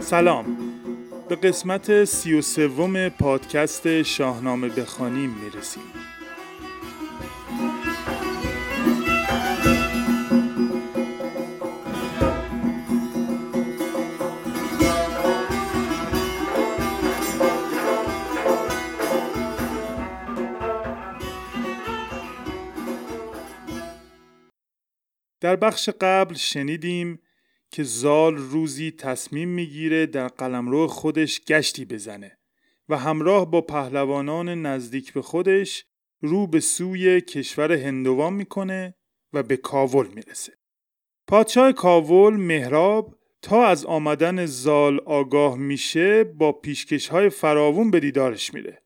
سلام. به قسمت سی و سوم پادکست شاهنامه بخوانیم می‌رسیم. در بخش قبل شنیدیم که زال روزی تصمیم می‌گیره در قلمرو خودش گشتی بزنه و همراه با پهلوانان نزدیک به خودش رو به سوی کشور هندوان می‌کنه و به کاول می‌رسه. پادشاه کاول مهراب تا از آمدن زال آگاه میشه با پیشکش های فراوون به دیدارش میره.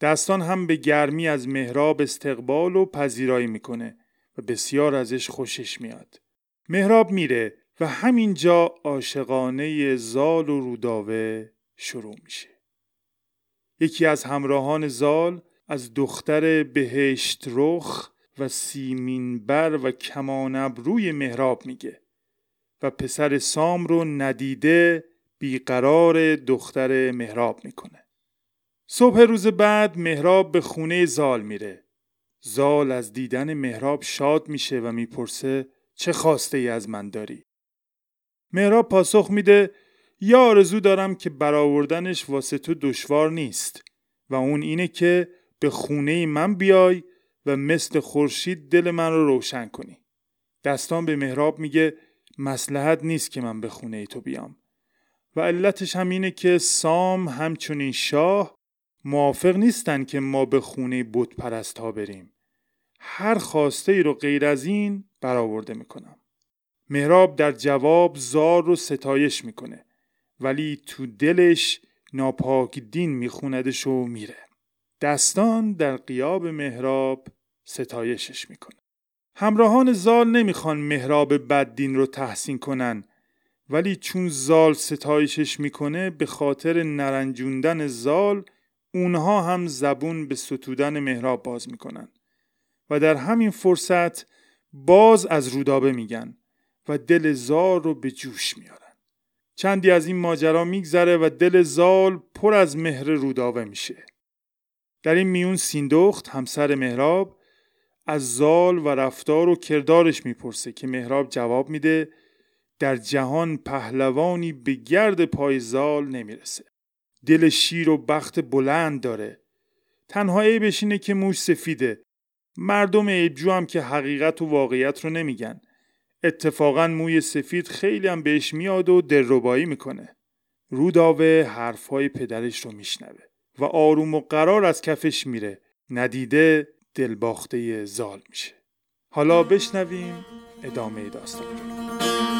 دستان هم به گرمی از مهراب استقبال و پذیرایی می‌کنه و بسیار ازش خوشش میاد. مهراب میره و همینجا عاشقانه زال و روداوه شروع میشه. یکی از همراهان زال از دختر بهشت رخ و سیمین بر و کمان ابروی مهراب میگه و پسر سام رو ندیده بیقرار دختر مهراب می‌کنه. صبح روز بعد مهراب به خونه زال میره. زال از دیدن مهراب شاد میشه و می‌پرسه چه خواسته ای از من داری؟ مهراب پاسخ میده یا آرزو دارم که برآوردنش واسه تو دشوار نیست و اون اینه که به خونه من بیای و مثل خورشید دل من رو روشن کنی. دستان به مهراب میگه مسلحت نیست که من به خونه تو بیام و علتش هم اینه که سام همچنین شاه موافق نیستن که ما به خونه بود پرست ها بریم. هر خواسته ای رو غیر از این برآورده می‌کنم. مهراب در جواب زار رو ستایش می‌کنه ولی تو دلش ناپاک دین میخوندش و میره. دستان در قیاب مهراب ستایشش می‌کنه. همراهان زال نمی‌خوان مهراب بددین رو تحسین کنن ولی چون زال ستایشش می‌کنه به خاطر نرنجوندن زال اونها هم زبون به ستودن مهراب باز می‌کنن و در همین فرصت باز از رودابه میگن و دل زال رو به جوش میارن چندی از این ماجرا میگذره و دل زال پر از مهر رودابه میشه. در این میون سیندخت همسر مهراب از زال و رفتار و کردارش می‌پرسه که مهراب جواب میده در جهان پهلوانی به گرد پای زال نمی‌رسه. دل شیر و بخت بلند داره. تنها عیبش اینه که موش سفیده. مردم عیبجو هم که حقیقت و واقعیت رو نمیگن. اتفاقا موی سفید خیلی هم بهش میاد و دلربایی می‌کنه. روداوه حرفهای پدرش رو میشنوه و آروم و قرار از کفش میره. ندیده دلباخته زال میشه. حالا بشنویم ادامه داستان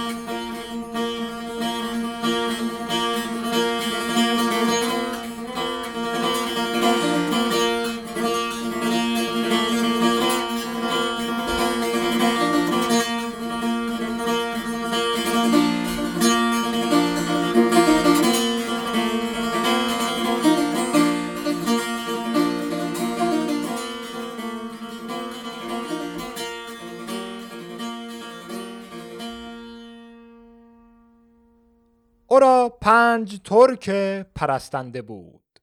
پنج ترک پرستنده بود.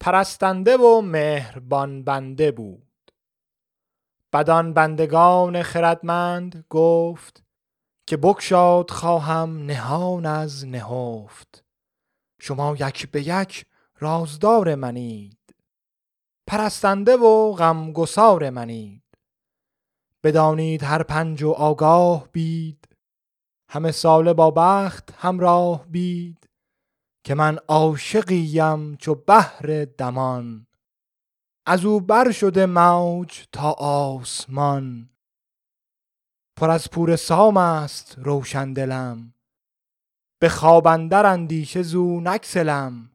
پرستنده و مهربان بنده بود. بدان بندگان خردمند گفت که بکشاد خواهم نهان از نهفت. شما یک به یک رازدار منید. پرستنده و غمگسار منید. بدانید هر پنج و آگاه بید. همه ساله با بخت همراه بید که من عاشقیم چو بحر دمان. از او بر شده موج تا آسمان. پر از پور سام است روشن دلم. به خواب اندر اندیشه زو نکسلم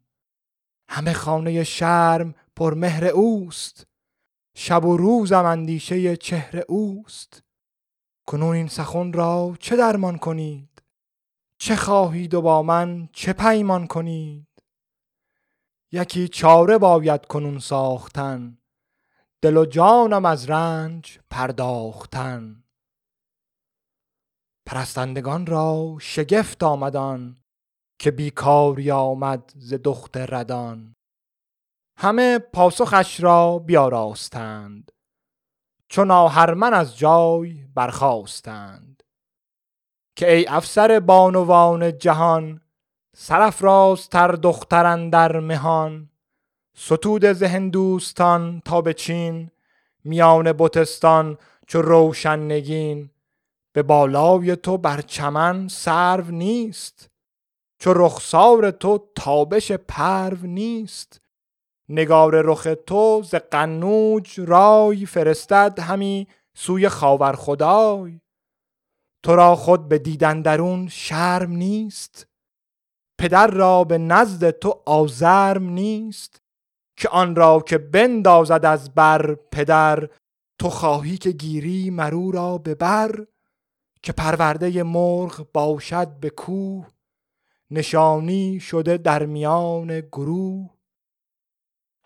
همه خانه شرم پر مهر اوست. شب و روزم اندیشه چهره اوست. کنون این سخن را چه درمان کنید؟ چه خواهید و با من چه پیمان کنید؟ یکی چاره باید کنون ساختن دل و جانم از رنج پرداختن. پرستندگان را شگفت آمدان که بیکاری آمد ز دخت ردان. همه پاسخش را بیاراستند. چون آهرمن از جای برخواستند که ای افسر بانوان جهان سرافرازتر دخترن در مهان. ستود ز تا به چین میان بتستان چو روشن نگین. به بالای تو بر چمن سرو نیست چو رخسار تو تابش پرو نیست. نگار رخ تو ز قنوج رای فرستد همی سوی خاور خدای. تو را خود به دیدن درون شرم نیست پدر را به نزد تو آزرم نیست. که آن را که بندازد از بر پدر تو خواهی که گیری مرو را به بر. که پرورده مرغ باشد به کوه نشانی شده در میان گروه.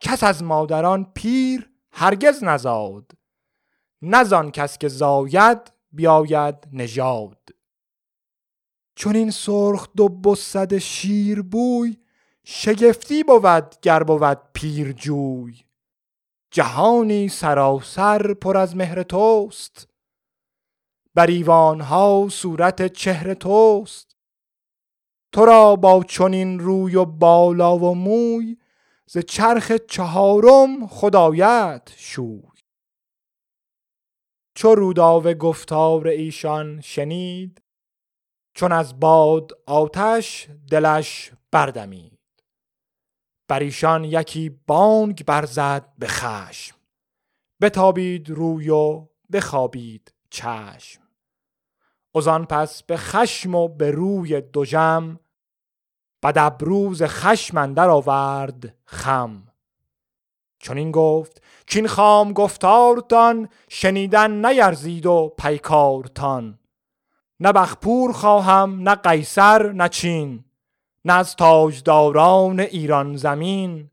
کس از مادران پیر هرگز نزاد نزان کس که زاید بیاید نژاد. چون این سرخ دو صد شیر بوی شگفتی بود گر بود پیر جوی. جهانی سراسر پر از مهر توست بر ها صورت چهر توست. تو را با چنین روی و بالا و موی ز چرخ چهارم خدایت شوی. چو روداوه گفتار ایشان شنید چون از باد آتش دلش بردمید. بر ایشان یکی بانگ برزد به خشم بتابید روی و بخوابید چشم. ازان پس به خشم و به روی دوژم بد ابروز خشم اندر آورد خم. چون این گفت کین خام گفتارتان شنیدن نیرزید و پیکارتان. نه بخپور خواهم نه قیصر نه چین نه از تاجداران ایران زمین.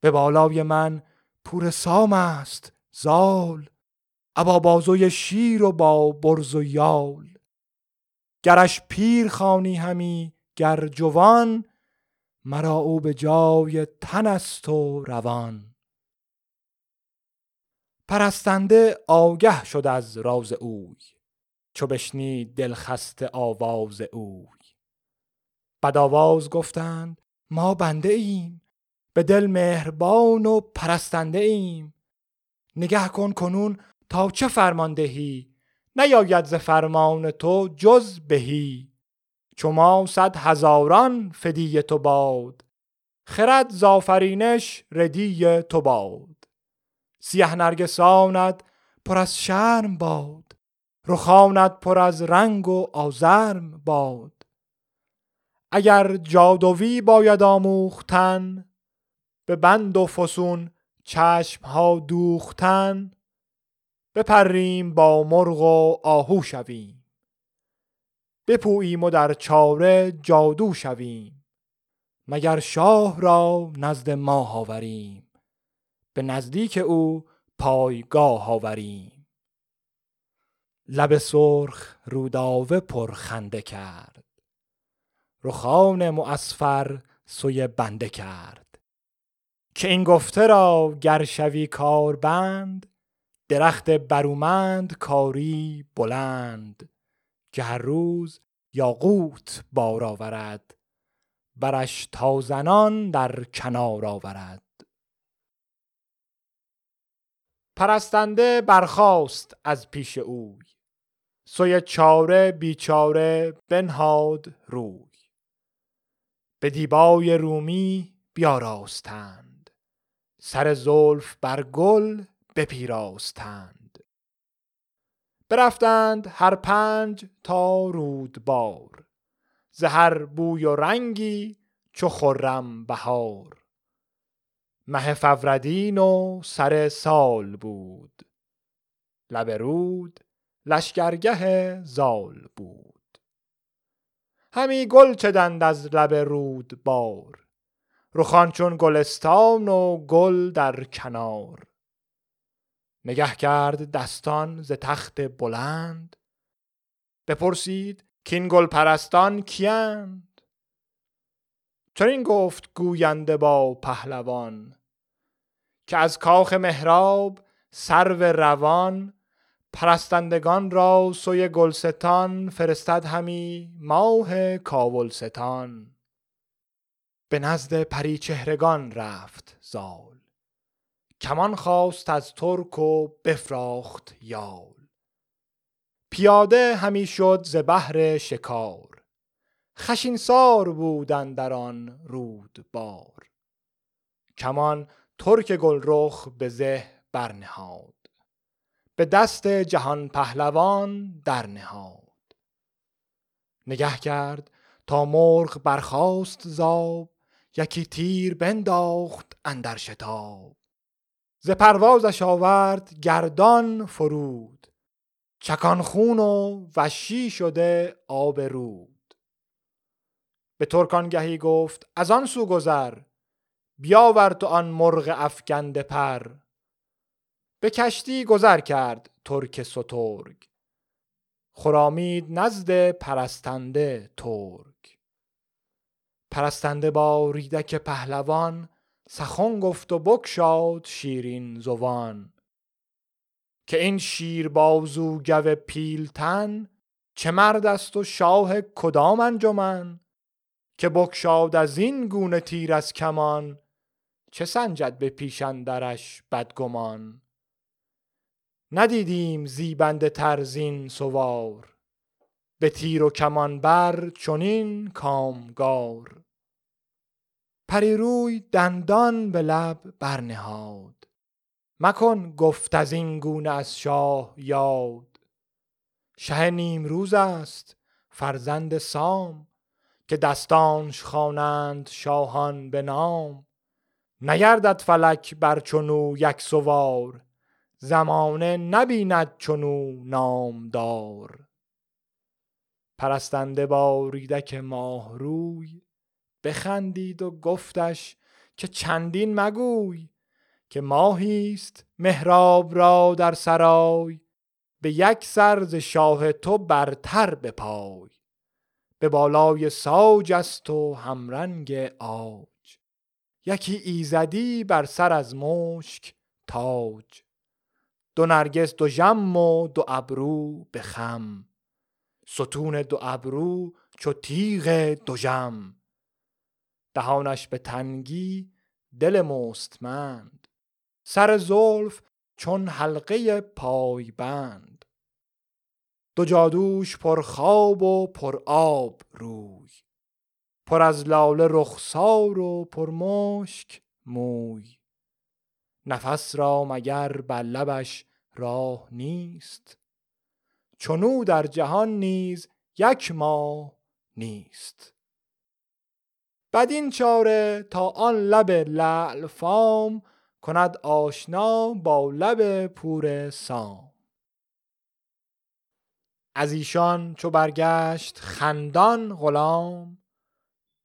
به بالای من پور سام است زال. ابا بازوی شیر و با برز و یال. گرش پیر خانی همی گر جوان مرا او به جای تن است و روان. پرستنده آگه شد از راز اوی چو بشنید دلخسته آواز اوی. بد آواز گفتند ما بنده ایم به دل مهربان و پرستنده ایم. نگه کن کنون تا چه فرمان دهی؟ نیاید ز فرمان تو جز بهی. چو ما صد هزاران فدیه تو باد خرد زافرینش ردی تو باد. سیه نرگسانت پر از شرم باد رخانت پر از رنگ و آزرم باد. اگر جادوی باید آموختن به بند و فسون چشم ها دوختن بپریم با مرغ و آهو شویم. بپوییم و در چاره جادو شویم. مگر شاه را نزد ما آوریم؟ به نزدیک او پایگاه آوریم. لب سرخ روداوه پرخنده کرد. رخان معصفر سوی بنده کرد. که این گفته را گر شوی کاربند درخت برومند کاری بلند. که هر روز یاقوت بار آورد برش تازنان در کنار آورد. پرستنده برخاست از پیش اوی سوی چاره بیچاره بنهاد روی. به دیبای رومی بیاراستند سر زلف بر گل بپیراستند. برفتند هر پنج تا رودبار. ز هر بوی و رنگی چو خرم بهار. مه فوردین و سر سال بود. لب رود لشگرگه زال بود. همی گل چدند از لب رود بار رخان چون گلستان و گل در کنار. نگه کرد دستان ز تخت بلند. بپرسید کین گل پرستان کیند؟ چنین گفت گوینده با پهلوان که از کاخ مهراب سرو روان پرستندگان را سوی گلستان فرستد همی ماه کاولستان. به نزد پریچهرگان رفت زال. کمان خواست از ترک و بفراخت یال. پیاده همی شد ز بهر شکار. خشین سار بودن در آن رود بار کمان ترک گلرخ به زه برنهاد. به دست جهان پهلوان در نهاد نگه کرد تا مرغ برخاست زاب یکی تیر بنداخت اندر شتاب. ز پروازش آورد گردان فرود. چکان خون و وشی شده آب رود. به ترکان گهی گفت از آن سو گذر بیاور تو آن مرغ افگنده پر. به کشتی گذر کرد ترک سترگ. خرامید نزد پرستنده ترک. پرستنده با ریدک پهلوان سخن گفت و بکشاد شیرین زوان که این شیر بازو گو پیلتن چه مرد است و شاه کدام انجمن که بکشاد از این گونه تیر از کمان چه سنجد به پیشندرش بدگمان. ندیدیم زیبنده ترزین سوار به تیر و کمان بر چنین کامگار. پریروی دندان به لب برنهاد. مکن گفت از این گونه از شاه یاد. شه نیمروز است فرزند سام که دستانش خوانند شاهان به نام. نگردد فلک بر چنو یک سوار زمانه نبیند چنو نامدار. پرستنده با ریدک ماه روی بخندید و گفتش که چندین مگوی که ماهیست مهراب را در سرای به یک سر ز شاه تو برتر به پای به بالای ساج است و همرنگ آج یکی ایزدی بر سر از مشک تاج دو نرگس دو ژم و دو ابرو به خم. ستون دو ابرو چو تیغ دو ژم. دهانش به تنگی دل مستمند. سر زلف چون حلقه پای بند دو جادوش پر خواب و پر آب روی. پر از لاله رخسار و پر مشک موی. نفس را مگر بر لبش راه نیست؟ چنو در جهان نیز یک ماه نیست. بدین چاره تا آن لب لعل فام کند آشنا با لب پور سام. از ایشان چو برگشت خندان غلام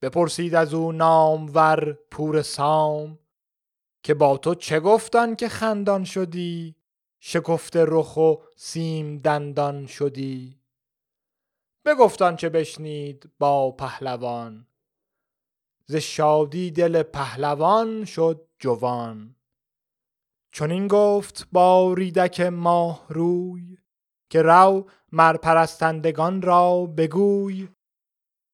بپرسید از او نامور پور سام که با تو چه گفتن که خندان شدی؟ شکفته رخ و سیم دندان شدی؟ بگفتان چه بشنید با پهلوان. ز شادی دل پهلوان شد جوان. چنین گفت با ریدک ماه روی که رو مر پرستندگان را بگوی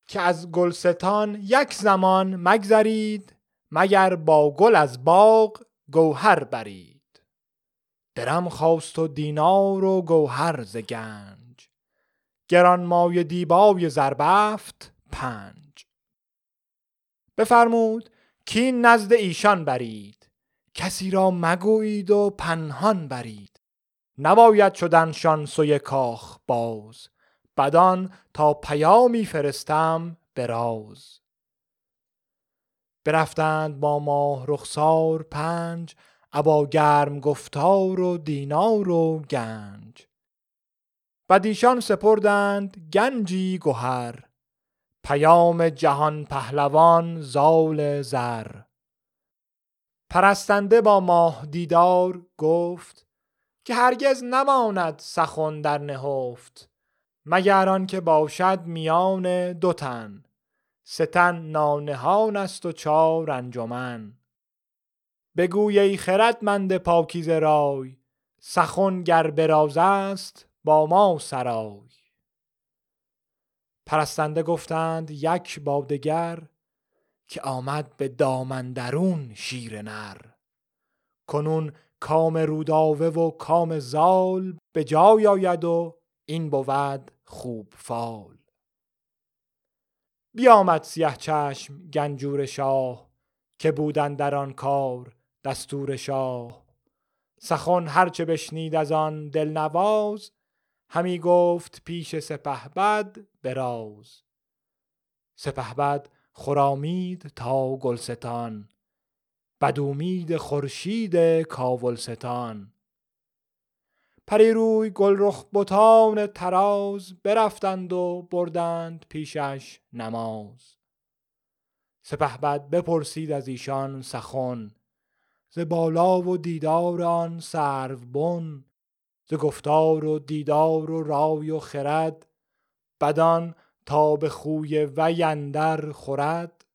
که از گلستان یک زمان مگذرید مگر با گل از باغ گوهر برید. درم خواست و دینار و گوهر ز گنج گرانمایه دیبای زربفت پنج. بفرمود کین نزد ایشان برید کسی را مگویید و پنهان برید. نباید شدنشان سوی کاخ باز بدان تا پیامی فرستم به راز برفتند با ماه رخسار پنج ابا گرم گفتار و دینار و گنج. و دیشان سپردند گنجی گهر پیام جهان پهلوان زال زر. پرستنده با ماه دیدار گفت که هرگز نماند سخن در نهفت مگر آن که باشد میان دو تن. ستن نانهان است و چار انجمن. بگوی ای خردمند پاکیزه رای سخن گر براز است با ما سرای. پرستنده گفتند یک با دگر که آمد به دامندرون شیر نر. کنون کام روداوه و کام زال به جای آید و این بود خوب فال. بیامد سیه چشم گنجور شاه که بودن در آن کار دستور شاه. سخن هرچه بشنید از آن دلنواز همی گفت پیش سپهبد براز. سپهبد خرامید تا گلستان بد امید خورشید کاولستان. پری روی گلرخ بتان تراز برفتند و بردند پیشش نماز. سپهبد بپرسید از ایشان سخن ز بالا و دیدار آن سرو بن ز گفتار و دیدار و رای و خرد بدان تا به خوی وی اندر خورد.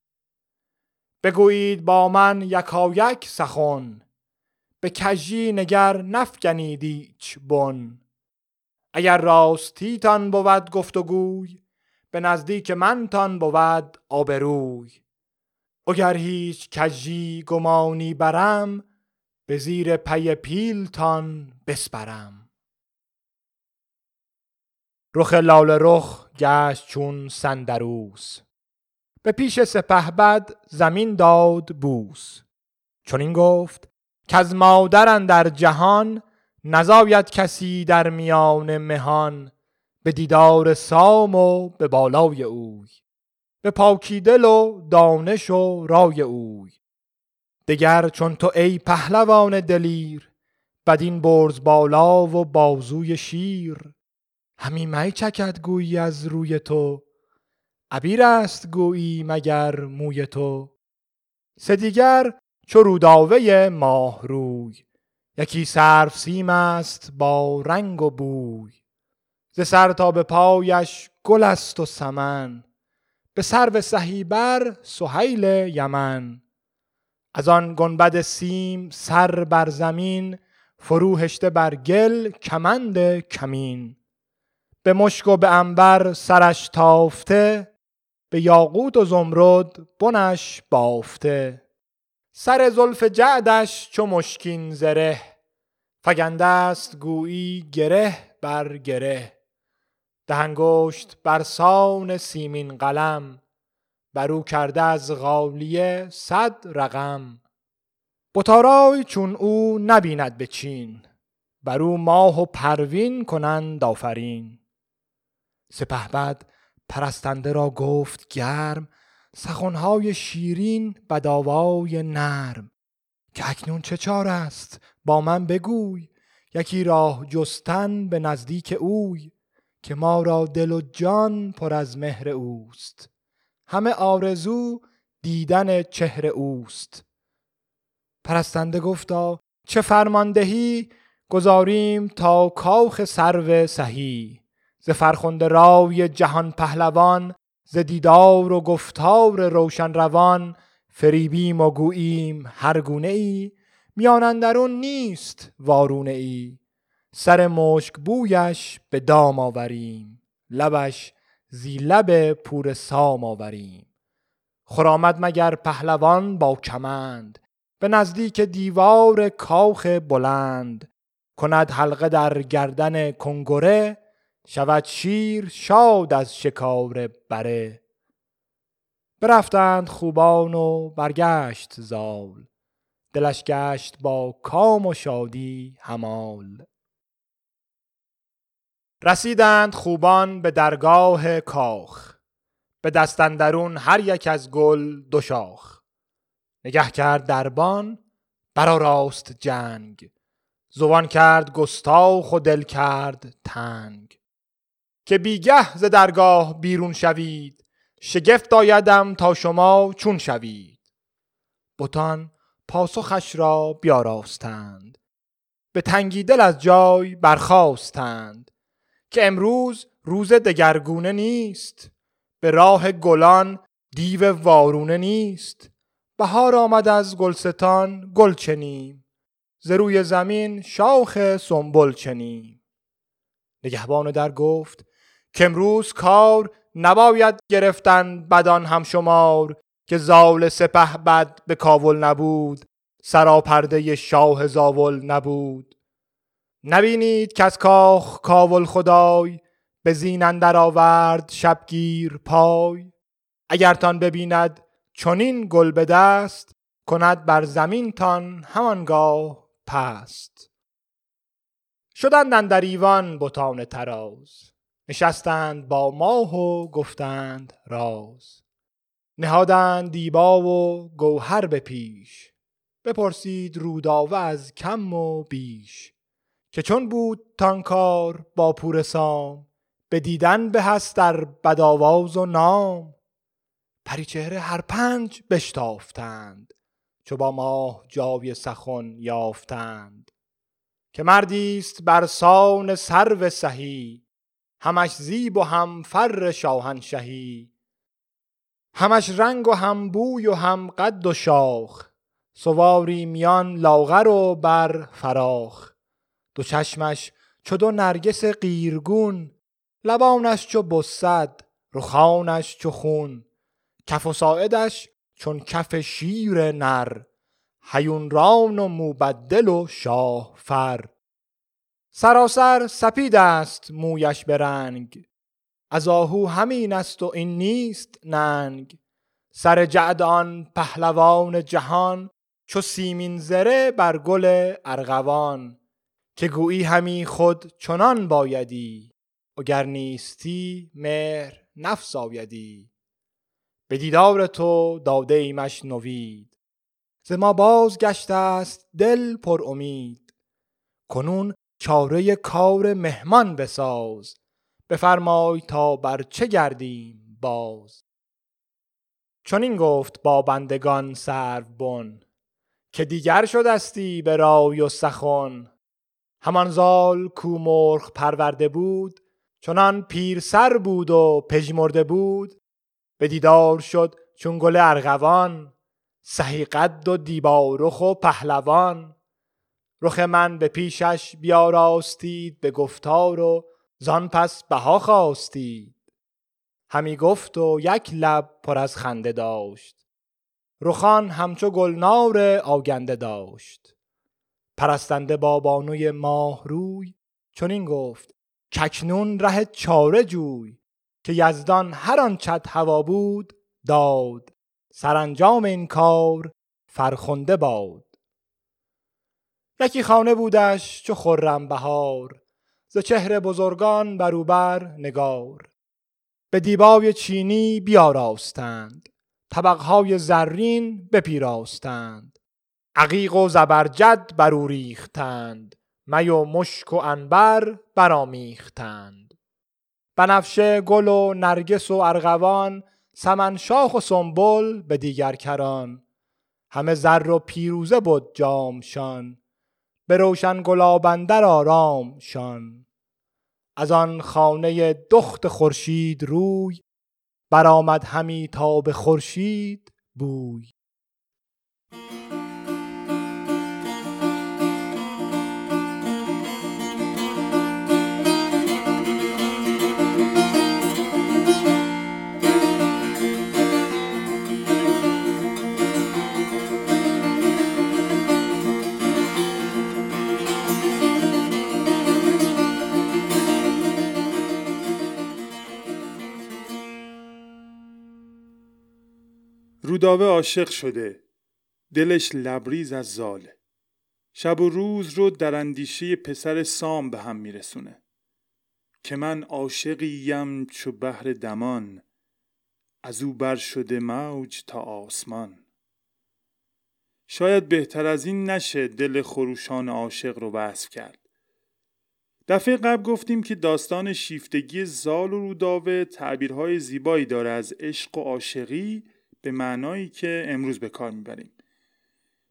بگویید با من یکایک سخن به کژی نگر نفگنید ایچ بن. اگر راستیتان بود گفت و گوی به نزدیک منتان بود آبروی. اگر هیچ کژی گمانی برم به زیر پی پیلتان بسپرم. رخ لاله رخ گشت چون سندروس به پیش سپهبد زمین داد بوس. چون این گفت که از مادرن در جهان نزاید کسی در میان مهان به دیدار سام و به بالای اوی به پاکی دل و دانش و رای اوی. دگر چون تو ای پهلوان دلیر بدین برز بالا و بازوی شیر. همی می چکد گویی از روی تو عبیر است گویی مگر موی تو. سه دیگر چو روداوه ماه روی یکی سرف سیم است با رنگ و بوی. ز سر تا به پایش گل است و سمن به سرو سهی بر سهیل یمن. از آن گنبد سیم سر بر زمین فرو هشته بر گل کمند کمین. به مشک و به انبر سرش تافته به یاقوت و زمرد بنش بافته. سر زلف جعدش چو مشکین زره فگنده است گویی گره بر گره. دهنگشت بر سان سیمین قلم برو کرده از غالیه صد رقم. بتارای چون او نبیند به چین برو ماه و پروین کنند آفرین. سپهبد پرستنده را گفت گرم سخنهای شیرین بداوای نرم. که اکنون چه چار است؟ با من بگوی. یکی راه جستن به نزدیک اوی که ما را دل و جان پر از مهر اوست. همه آرزو دیدن چهر اوست. پرستنده گفتا چه فرماندهی؟ گذاریم تا کاخ سرو سهی. ز فرخنده رای جهان پهلوان ز دیدار و گفتار روشن روان فریبیم و گوییم هر گونه ای میان نیست وارونه ای. سر مشک بویش به دام آوریم. لبش زی لب پور سام آوریم. خرامد مگر پهلوان با کمند. به نزدیک دیوار کاخ بلند. کند حلقه در گردن کنگره. شود شیر شاد از شکار بره. برفتند خوبان و برگشت زال. دلش گشت با کام و شادی همال. رسیدند خوبان به درگاه کاخ. به دستندرون هر یک از گل دو شاخ. نگه کرد دربان برا راست جنگ. زبان کرد گستاخ و دل کرد تنگ. که بیگه ز درگاه بیرون شوید شگفت آیدم تا شما چون شوید. بتان پاسخش را بیاراستند. به تنگی دل از جای برخواستند که امروز روز دگرگونه نیست. به راه گلان دیو وارونه نیست. بهار آمد از گلستان گل چنیم. ز روی زمین شاخ سنبل چنیم. نگهبان در گفت که امروز کار نباید گرفتن بدان هم شمار که زال سپه بد به کاول نبود. سراپرده شاه زاول نبود. نبینید که از کاخ کاول خدای به زین اندر آورد شبگیر پای. اگر تان ببیند چنین گل به دست کند بر زمین تان همانگاه پست. شدند اندر ایوان بتان تراز نشستند با ماه و گفتند راز. نهادند دیبا و گوهر به پیش بپرسید روداوه از کم و بیش. که چون بود تانکار با پور سام به دیدن به هست در بداواز و نام. پریچهره هر پنج بشتافتند چو با ماه جاوی سخن یافتند. که مردی است بر سان سرو سهی همش زیب و هم فر شاهنشهی. همش رنگ و هم بوی و هم قد و شاخ سواری میان لاغر و بر فراخ. دو چشمش چو دو نرگس قیرگون لبانش چو بسد رخانش چو خون. کف و ساعدش چون کف شیر نر هیون ران و موبدل و شاه فر. سراسر سپید است مویش به رنگ از آهو همین است و این نیست ننگ. سر جعد پهلوان جهان چو سیمین زره بر گل ارغوان. که گویی همی خود چنان بایدی اگر نیستی مهر نفس آیدی به دیدار تو داده ایمش نوید ز ما باز گشته است دل پر امید. کنون چاره کار مهمان بساز بفرمای تا بر چه گردیم باز. چون این گفت با بندگان سرو بن که دیگر شدستی به رای و سخن. همان زال کو مرغ پرورده بود چنان پیر سر بود و پژمرده بود. به دیدار شد چون گل ارغوان سهی قد و دیبارخ و پهلوان. رخ من به پیشش بیاراستید به گفتار و زان پس بها خواستید. همی گفت و یک لب پر از خنده داشت. رخان همچو گلنار آگنده داشت. پرستنده با بانوی ماه روی. چنین گفت ککنون ره چاره جوی که یزدان هر آنچت هوا بود داد. سرانجام این کار فرخنده باد. یکی خانه بودش چو خرم بهار ز چهره بزرگان بروبر نگار. به دیبای چینی بیاراستند طبقهای زرین بپیراستند. عقیق و زبرجد برو ریختند می و مشک و عنبر برآمیختند بنفشه گل و نرگس و ارغوان سمن شاخ و سنبل به دیگر کران. همه زر و پیروزه بود جامشان به روشن گلابندر آرامشان از آن خانه دخت خورشید روی برآمد همی تا به خورشید بوی. روداوه عاشق شده. دلش لبریز از زاله شب و روز رو در اندیشه پسر سام به هم میرسونه. که من عاشقیم چو بحر دمان از او بر شده موج تا آسمان. شاید بهتر از این نشه دل خروشان عاشق رو وصف کرد. دفعه قبل گفتیم که داستان شیفتگی زال و روداوه تعبیرهای زیبایی داره از عشق و عاشقی. به معنایی که امروز به کار می‌بریم.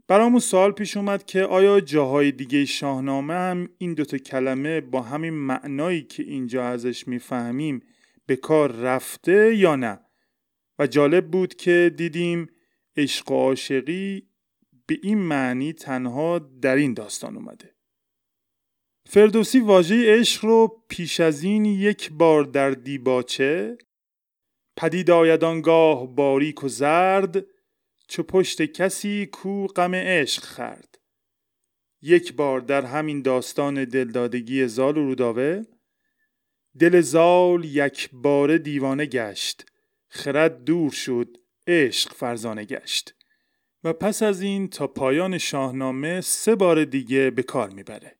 برامون سوال پیش اومد که آیا جاهای دیگه شاهنامه هم این دوتا کلمه با همین معنایی که اینجا ازش می‌فهمیم به کار رفته یا نه و جالب بود که دیدیم عشق و عاشقی به این معنی تنها در این داستان اومده فردوسی واژه عشق رو پیش از این یک بار در دیباچه پدید آیدانگاه باریک و زرد چو پشت کسی کو غم عشق خرد یک بار در همین داستان دلدادگی زال و روداوه دل زال یک بار دیوانه گشت خرد دور شد عشق فرزانه گشت. و پس از این تا پایان شاهنامه سه بار دیگه به کار می‌بره.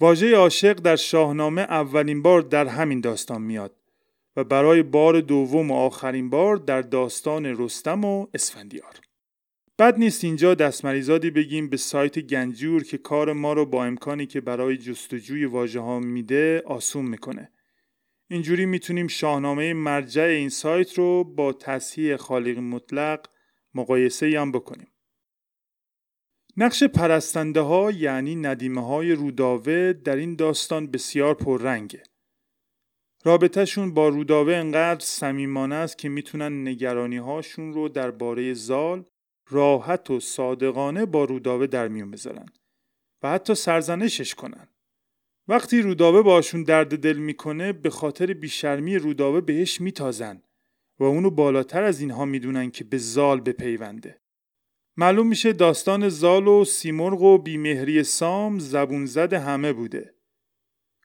واژه عاشق در شاهنامه اولین بار در همین داستان میاد. و برای بار دوم و آخرین بار در داستان رستم و اسفندیار. بد نیست اینجا دستمریزادی بگیم به سایت گنجور که کار ما رو با امکانی که برای جستجوی واژه ها میده آسون می‌کنه. اینجوری می‌تونیم شاهنامه مرجع این سایت رو با تصحیح خالق مطلق مقایسه هم بکنیم. نقش پرستنده ها یعنی ندیمه های روداوه در این داستان بسیار پررنگه. رابطهشون با روداوه انقدر صمیمانه است که می‌تونن نگرانی هاشون رو درباره زال راحت و صادقانه با روداوه در میون بذارن و حتی سرزنشش کنن. وقتی روداوه باشون درد دل می‌کنه به خاطر بیشرمی روداوه بهش میتازن و اونو بالاتر از اینها می‌دونن که به زال بپیونده. معلوم میشه داستان زال و سیمرغ و بیمهری سام زبون زد همه بوده.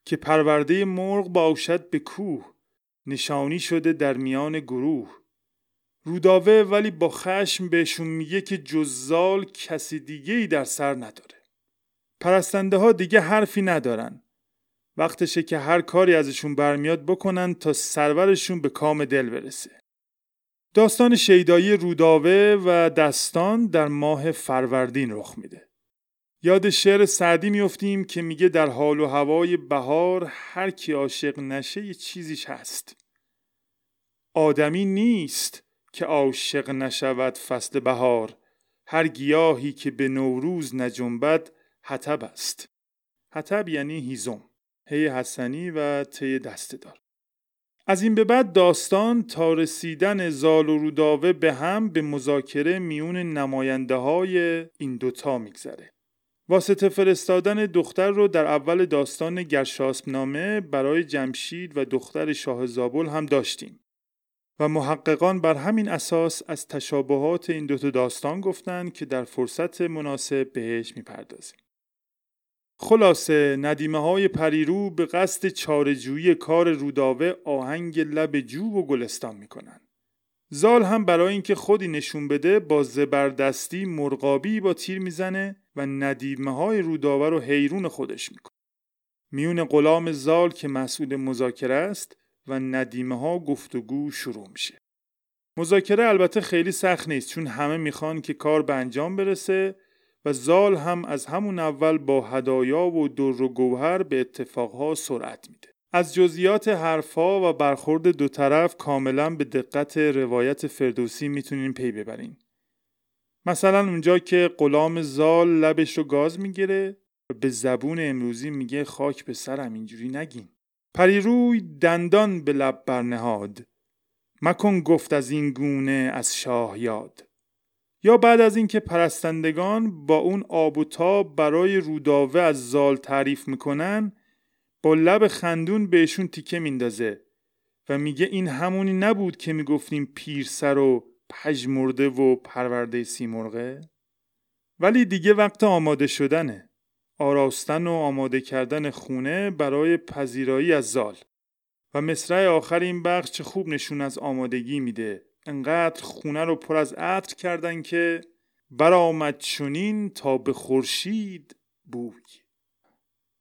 که پرورده مرغ باشد به کوه نشانی شده در میان گروه. روداوه ولی با خشم بهشون میگه که جزال کسی دیگه ای در سر نداره. پرستنده ها دیگه حرفی ندارن. وقتشه که هر کاری ازشون برمیاد بکنن تا سرورشون به کام دل برسه. داستان شیدایی روداوه و دستان در ماه فروردین رخ میده. یاد شعر سعدی میفتیم که میگه در حال و هوای بهار هر کی عاشق نشه یه چیزیش هست. آدمی نیست که عاشق نشود فصل بهار. هر گیاهی که به نوروز نجنبد حتب است. حتب یعنی هیزم. هی حسنی و تی دستدار. از این به بعد داستان تا رسیدن زال و روداوه به هم به مذاکره میون نماینده های این دوتا میگذره. واسطه فرستادن دختر رو در اول داستان گرشاسبنامه برای جمشید و دختر شاه زابل هم داشتیم و محققان بر همین اساس از تشابهات این دوتا داستان گفتند که در فرصت مناسب بهش می‌پردازیم. خلاصه ندیمه های پریرو به قصد چارجویی کار روداوه آهنگ لب جوب و گلستان می‌کنن. زال هم برای اینکه خودی نشون بده با زبردستی مرغابی با تیر می‌زنه و ندیمه های روداوه رو حیرون خودش می‌کنه. میون غلام زال که مسئول مذاکره است و ندیمه ها گفتگو شروع میشه. مذاکره البته خیلی سخت نیست چون همه می‌خوان که کار به انجام برسه و زال هم از همون اول با هدایا و در و گوهر به اتفاقها سرعت میده. از جزئیات حرفها و برخورد دو طرف کاملا به دقت روایت فردوسی می‌تونین پی ببرین. مثلا اونجا که غلام زال لبش رو گاز می‌گیره به زبون امروزی میگه خاک به سرم اینجوری نگین. پریروی دندان به لب برنهاد مکن گفت از این گونه از شاه یاد یا بعد از اینکه پرستندگان با اون آب و تاب برای روداوه از زال تعریف می‌کنن با لب خندون بهشون تیکه میندازه و میگه این همونی نبود که می‌گفتیم پیرسر و پژمرده و پرورده سیمرغه؟ ولی دیگه وقت آماده شدنه. آراستن و آماده کردن خونه برای پذیرایی از زال. و مصرع آخر این بخش چه خوب نشون از آمادگی میده. انقدر خونه رو پر از عطر کردن که برآمد چنین تا به خورشید بوی.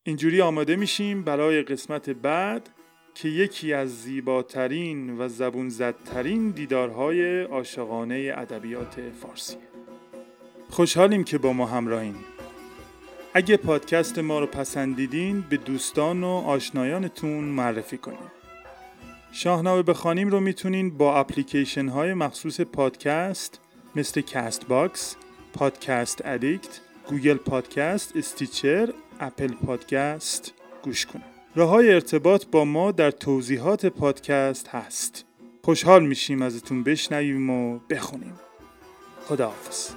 اینجوری آماده میشیم برای قسمت بعد که یکی از زیباترین و زبون زدترین دیدارهای عاشقانه ادبیات فارسیه خوشحالیم که با ما همراهین. اگه پادکست ما رو پسندیدین به دوستان و آشنایانتون معرفی کنید شاهنامه بخوانیم رو می‌تونین با اپلیکیشن های مخصوص پادکست مثل کاست باکس، پادکست ادیکت، گوگل پادکست، استیچر، اپل پادکست گوش کنید. راه های ارتباط با ما در توضیحات پادکست هست. خوشحال میشیم ازتون بشنویم و بخونیم. خداحافظ.